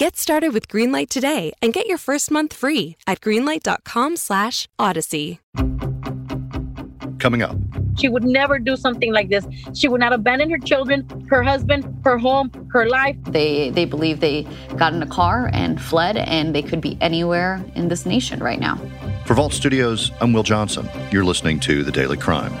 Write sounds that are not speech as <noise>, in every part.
Get started with Greenlight today and get your first month free at greenlight.com/odyssey. Coming up. She would never do something like this. She would not abandon her children, her husband, her home, her life. They they believe they got in a car and fled and they could be anywhere in this nation right now. For Vault Studios, I'm Will Johnson. You're listening to The Daily Crime.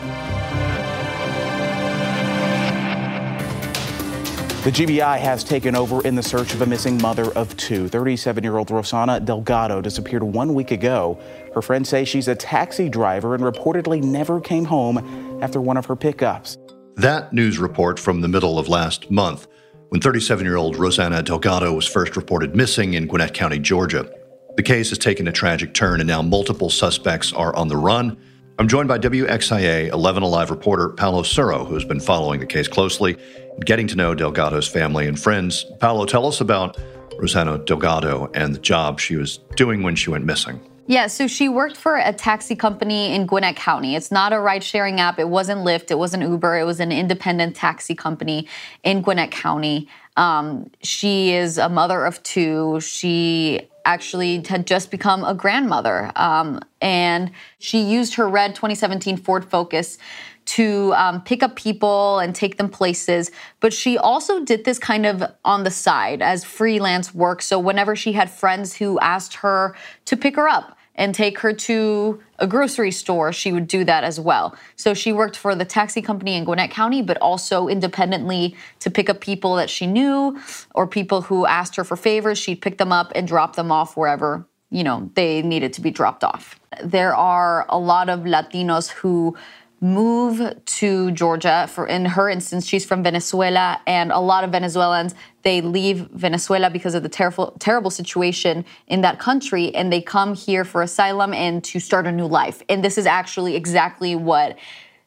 The GBI has taken over in the search of a missing mother of two. 37 year old Rossana Delgado disappeared one week ago. Her friends say she's a taxi driver and reportedly never came home after one of her pickups. That news report from the middle of last month, when 37 year old Rossana Delgado was first reported missing in Gwinnett County, Georgia. The case has taken a tragic turn, and now multiple suspects are on the run. I'm joined by WXIA 11 Alive reporter Paolo Suro, who has been following the case closely getting to know Delgado's family and friends. Paolo, tell us about Rossana Delgado and the job she was doing when she went missing. Yeah, so she worked for a taxi company in Gwinnett County. It's not a ride sharing app. It wasn't Lyft. It wasn't Uber. It was an independent taxi company in Gwinnett County. Um, she is a mother of two. She actually had just become a grandmother. Um, and she used her red 2017 Ford Focus to um, pick up people and take them places. But she also did this kind of on the side as freelance work. So whenever she had friends who asked her to pick her up, and take her to a grocery store, she would do that as well. So she worked for the taxi company in Gwinnett County, but also independently to pick up people that she knew or people who asked her for favors. She'd pick them up and drop them off wherever you know they needed to be dropped off. There are a lot of Latinos who move to Georgia. For in her instance, she's from Venezuela, and a lot of Venezuelans they leave Venezuela because of the terrible terrible situation in that country, and they come here for asylum and to start a new life. And this is actually exactly what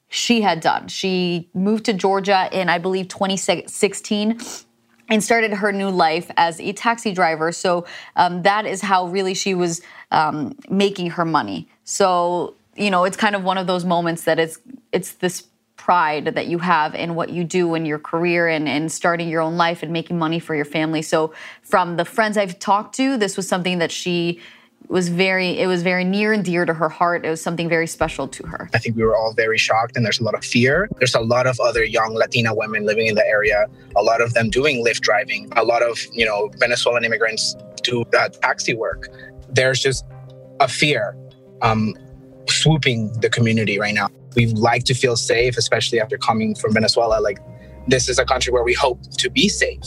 she had done. She moved to Georgia in, I believe, 2016 and started her new life as a taxi driver. So um, that is how really she was um, making her money. So you know, it's kind of one of those moments that it's it's this pride that you have in what you do in your career and, and starting your own life and making money for your family. So from the friends I've talked to, this was something that she was very it was very near and dear to her heart. It was something very special to her. I think we were all very shocked and there's a lot of fear. There's a lot of other young Latina women living in the area, a lot of them doing Lyft driving, a lot of, you know, Venezuelan immigrants do uh, taxi work. There's just a fear um, swooping the community right now. We like to feel safe, especially after coming from Venezuela. Like, this is a country where we hope to be safe.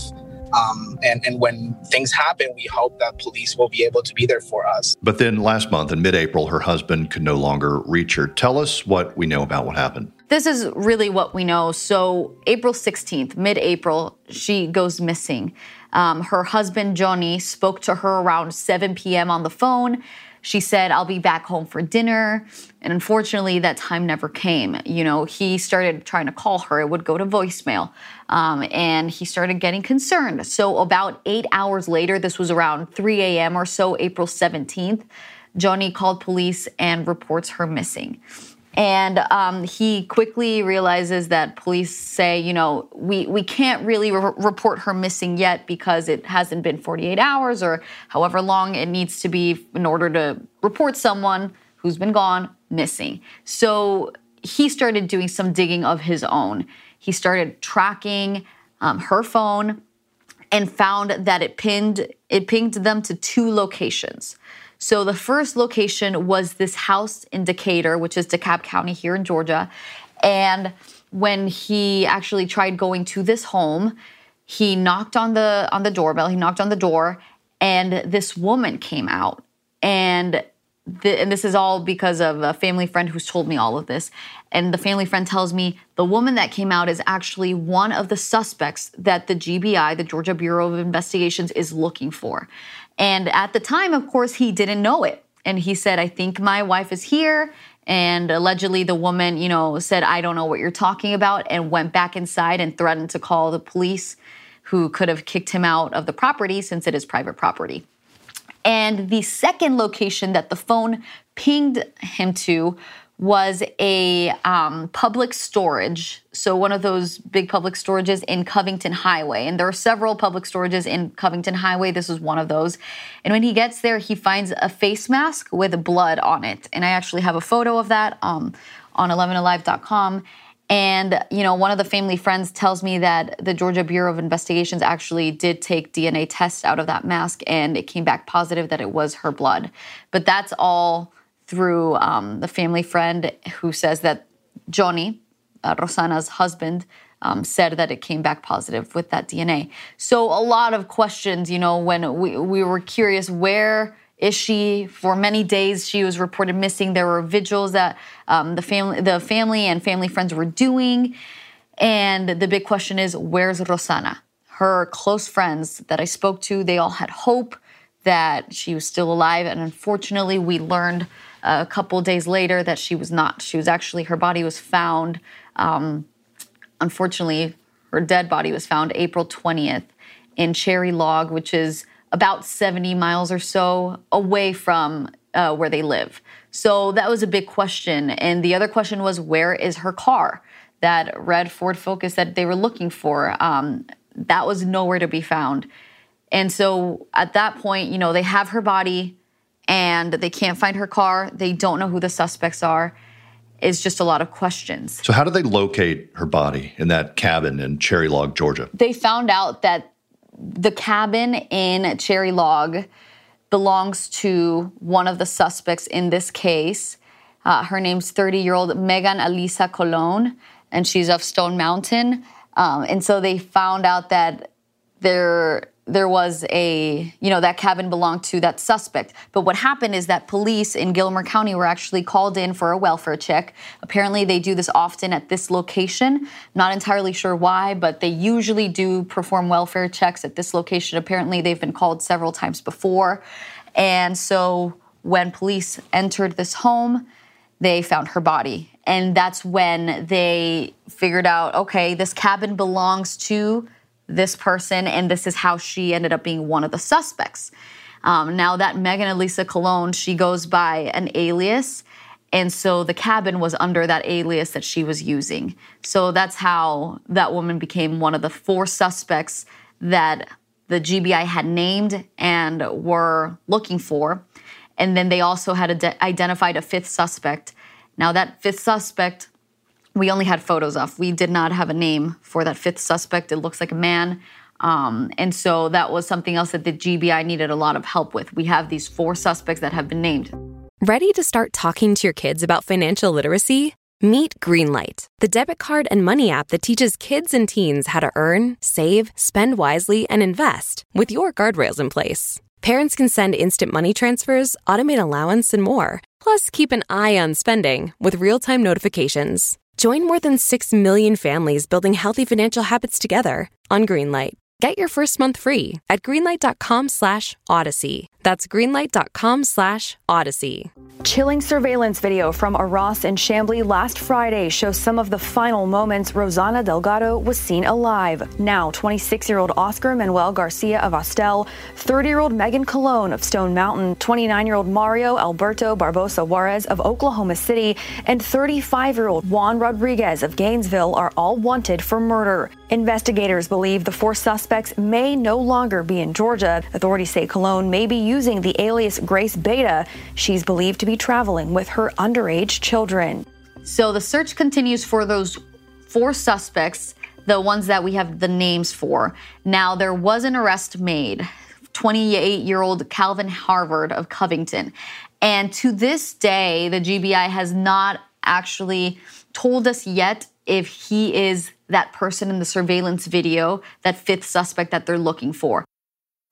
Um, and, and when things happen, we hope that police will be able to be there for us. But then last month in mid April, her husband could no longer reach her. Tell us what we know about what happened. This is really what we know. So, April 16th, mid April, she goes missing. Um, her husband, Johnny, spoke to her around 7 p.m. on the phone she said, I'll be back home for dinner. And unfortunately, that time never came. You know, he started trying to call her, it would go to voicemail. Um, and he started getting concerned. So, about eight hours later, this was around 3 a.m. or so, April 17th, Johnny called police and reports her missing. And um, he quickly realizes that police say, you know, we, we can't really re- report her missing yet because it hasn't been 48 hours or however long it needs to be in order to report someone who's been gone missing. So he started doing some digging of his own. He started tracking um, her phone and found that it pinned it pinged them to two locations. So the first location was this house in Decatur, which is DeKalb County here in Georgia. And when he actually tried going to this home, he knocked on the on the doorbell. He knocked on the door, and this woman came out. And the, and this is all because of a family friend who's told me all of this. And the family friend tells me the woman that came out is actually one of the suspects that the GBI, the Georgia Bureau of Investigations, is looking for. And at the time, of course, he didn't know it. And he said, I think my wife is here And allegedly, the woman, you know, said, I don't know what you're talking about, and went back inside and threatened to call the police, who could have kicked him out of the property since it is private property. And the second location that the phone pinged him to was a um, public storage. So, one of those big public storages in Covington Highway. And there are several public storages in Covington Highway. This is one of those. And when he gets there, he finds a face mask with blood on it. And I actually have a photo of that um, on 11alive.com. And, you know, one of the family friends tells me that the Georgia Bureau of Investigations actually did take DNA tests out of that mask and it came back positive that it was her blood. But that's all through um, the family friend who says that Johnny, uh, Rossana's husband, um, said that it came back positive with that DNA. So a lot of questions, you know, when we, we were curious where is she? For many days she was reported missing. There were vigils that um, the family the family and family friends were doing. And the big question is where's rossana her close friends that i spoke to they all had hope that she was still alive. And unfortunately we learned a couple days later that she was not. She was actually, her body was found, um, unfortunately, her dead body was found April 20th in Cherry Log, which is about 70 miles or so away from uh, where they live. So that was a big question. And the other question was, where is her car? That red Ford Focus that they were looking for, um, that was nowhere to be found. And so at that point, you know, they have her body and they can't find her car. They don't know who the suspects are. It's just a lot of questions. So, how did they locate her body in that cabin in Cherry Log, Georgia? They found out that the cabin in Cherry Log belongs to one of the suspects in this case. Uh, her name's 30 year old Megan Alisa Colon, and she's of Stone Mountain. Um, and so they found out that there there was a, you know, that cabin belonged to that suspect. But what happened is that police in Gilmer County were actually called in for a welfare check. Apparently, they do this often at this location. Not entirely sure why, but they usually do perform welfare checks at this location. Apparently, they've been called several times before. And so when police entered this home, they found her body. And that's when they figured out okay, this cabin belongs to this person, and this is how she ended up being one of the suspects. Um, now that Megan Elisa Colon, she goes by an alias, and so the cabin was under that alias that she was using. So that's how that woman became one of the four suspects that the GBI had named and were looking for. And then they also had identified a fifth suspect. Now, that fifth suspect we only had photos of. We did not have a name for that fifth suspect. It looks like a man. Um, and so that was something else that the GBI needed a lot of help with. We have these four suspects that have been named. Ready to start talking to your kids about financial literacy? Meet Greenlight, the debit card and money app that teaches kids and teens how to earn, save, spend wisely, and invest with your guardrails in place. Parents can send instant money transfers, automate allowance, and more. Plus, keep an eye on spending with real time notifications. Join more than 6 million families building healthy financial habits together on Greenlight. Get your first month free at greenlight.com slash odyssey. That's greenlight.com slash odyssey. Chilling surveillance video from a and in Chamblee last Friday shows some of the final moments Rossana Delgado was seen alive. Now, 26 year old Oscar Manuel Garcia of Austell, 30 year old Megan Colon of Stone Mountain, 29 year old Mario Alberto Barbosa Juarez of Oklahoma City, and 35 year old Juan Rodriguez of Gainesville are all wanted for murder. Investigators believe the four suspects may no longer be in Georgia. Authorities say Colon may be using the alias Grace Beta. She's believed to be traveling with her underage children. So the search continues for those four suspects, the ones that we have the names for. Now, there was an arrest made 28 year old Calvin Harvard of Covington. And to this day, the GBI has not actually told us yet if he is that person in the surveillance video, that fifth suspect that they're looking for.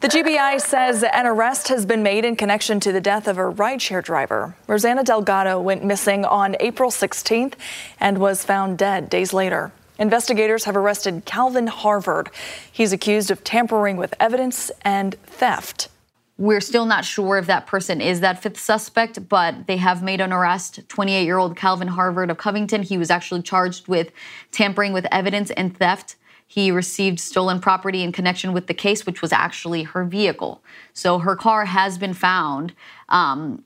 The GBI says an arrest has been made in connection to the death of a rideshare driver. Rossana Delgado went missing on April 16th and was found dead days later. Investigators have arrested Calvin Harvard. He's accused of tampering with evidence and theft. we're still not sure if that person is that fifth suspect, but they have made an arrest. 28 year old Calvin Harvard of Covington. He was actually charged with tampering with evidence and theft. He received stolen property in connection with the case, which was actually her vehicle. So her car has been found. Um,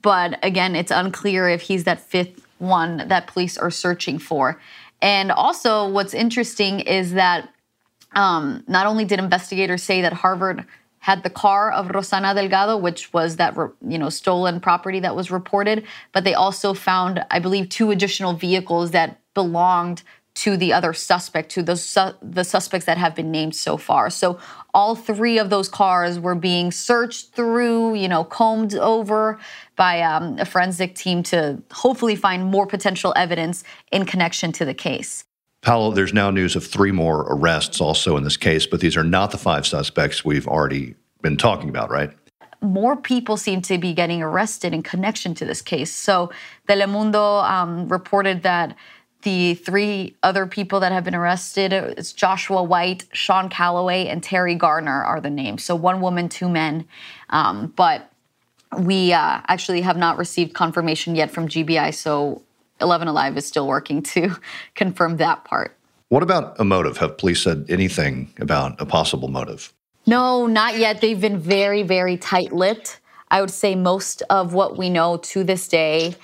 but again, it's unclear if he's that fifth one that police are searching for. And also, what's interesting is that um, not only did investigators say that Harvard had the car of Rossana Delgado, which was that you know stolen property that was reported, but they also found, I believe, two additional vehicles that belonged to the other suspect, to the, su- the suspects that have been named so far. So all three of those cars were being searched through, you know, combed over by um, a forensic team to hopefully find more potential evidence in connection to the case. Paolo, there's now news of three more arrests also in this case, but these are not the five suspects we've already been talking about, right? More people seem to be getting arrested in connection to this case. So, Telemundo um, reported that the three other people that have been arrested it's Joshua White, Sean Calloway, and Terry Garner are the names. So one woman, two men. Um, but we uh, actually have not received confirmation yet from GBI. So 11 Alive is still working to <laughs> confirm that part. What about a motive? Have police said anything about a possible motive? No, not yet. They've been very, very tight lipped. I would say most of what we know to this day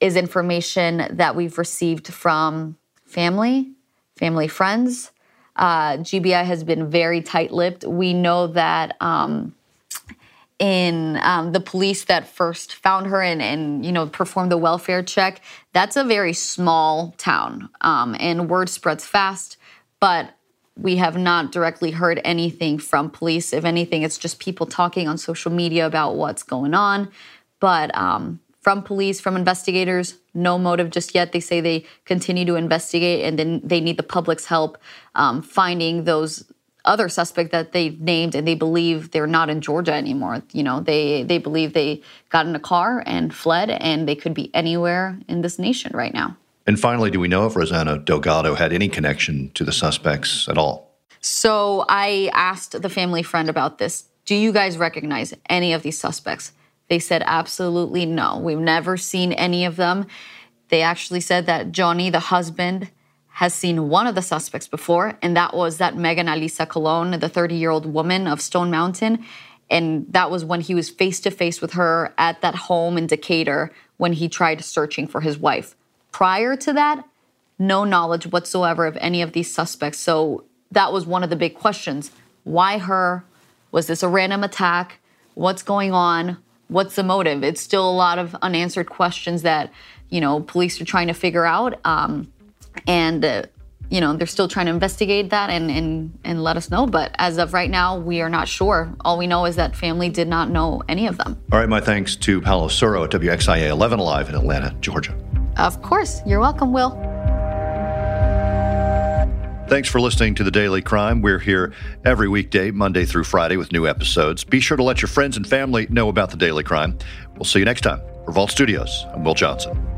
is information that we've received from family, family friends. Uh, GBI has been very tight lipped. We know that. Um, in um, the police that first found her and, and, you know performed the welfare check that's a very small town um, and word spreads fast but we have not directly heard anything from police if anything it's just people talking on social media about what's going on but um, from police from investigators no motive just yet they say they continue to investigate and then they need the public's help um, finding those other suspect that they named and they believe they're not in Georgia anymore. You know, they they believe they got in a car and fled and they could be anywhere in this nation right now. And finally, do we know if Rossana Delgado had any connection to the suspects at all? So I asked the family friend about this. Do you guys recognize any of these suspects? They said absolutely no. We've never seen any of them. They actually said that Johnny, the husband, has seen one of the suspects before, and that was that Megan Alisa Colon, the 30 year old woman of Stone Mountain. And that was when he was face to face with her at that home in Decatur when he tried searching for his wife. Prior to that, no knowledge whatsoever of any of these suspects. So that was one of the big questions. Why her? Was this a random attack? What's going on? What's the motive? It's still a lot of unanswered questions that, you know, police are trying to figure out. Um, and uh, you know they're still trying to investigate that and, and and let us know but as of right now we are not sure all we know is that family did not know any of them all right my thanks to paolo suro at wxia 11 alive in atlanta georgia of course you're welcome will Thanks for listening to The Daily Crime. We're here every weekday, Monday through Friday, with new episodes. Be sure to let your friends and family know about The Daily Crime. We'll see you next time. For Vault Studios, I'm Will Johnson.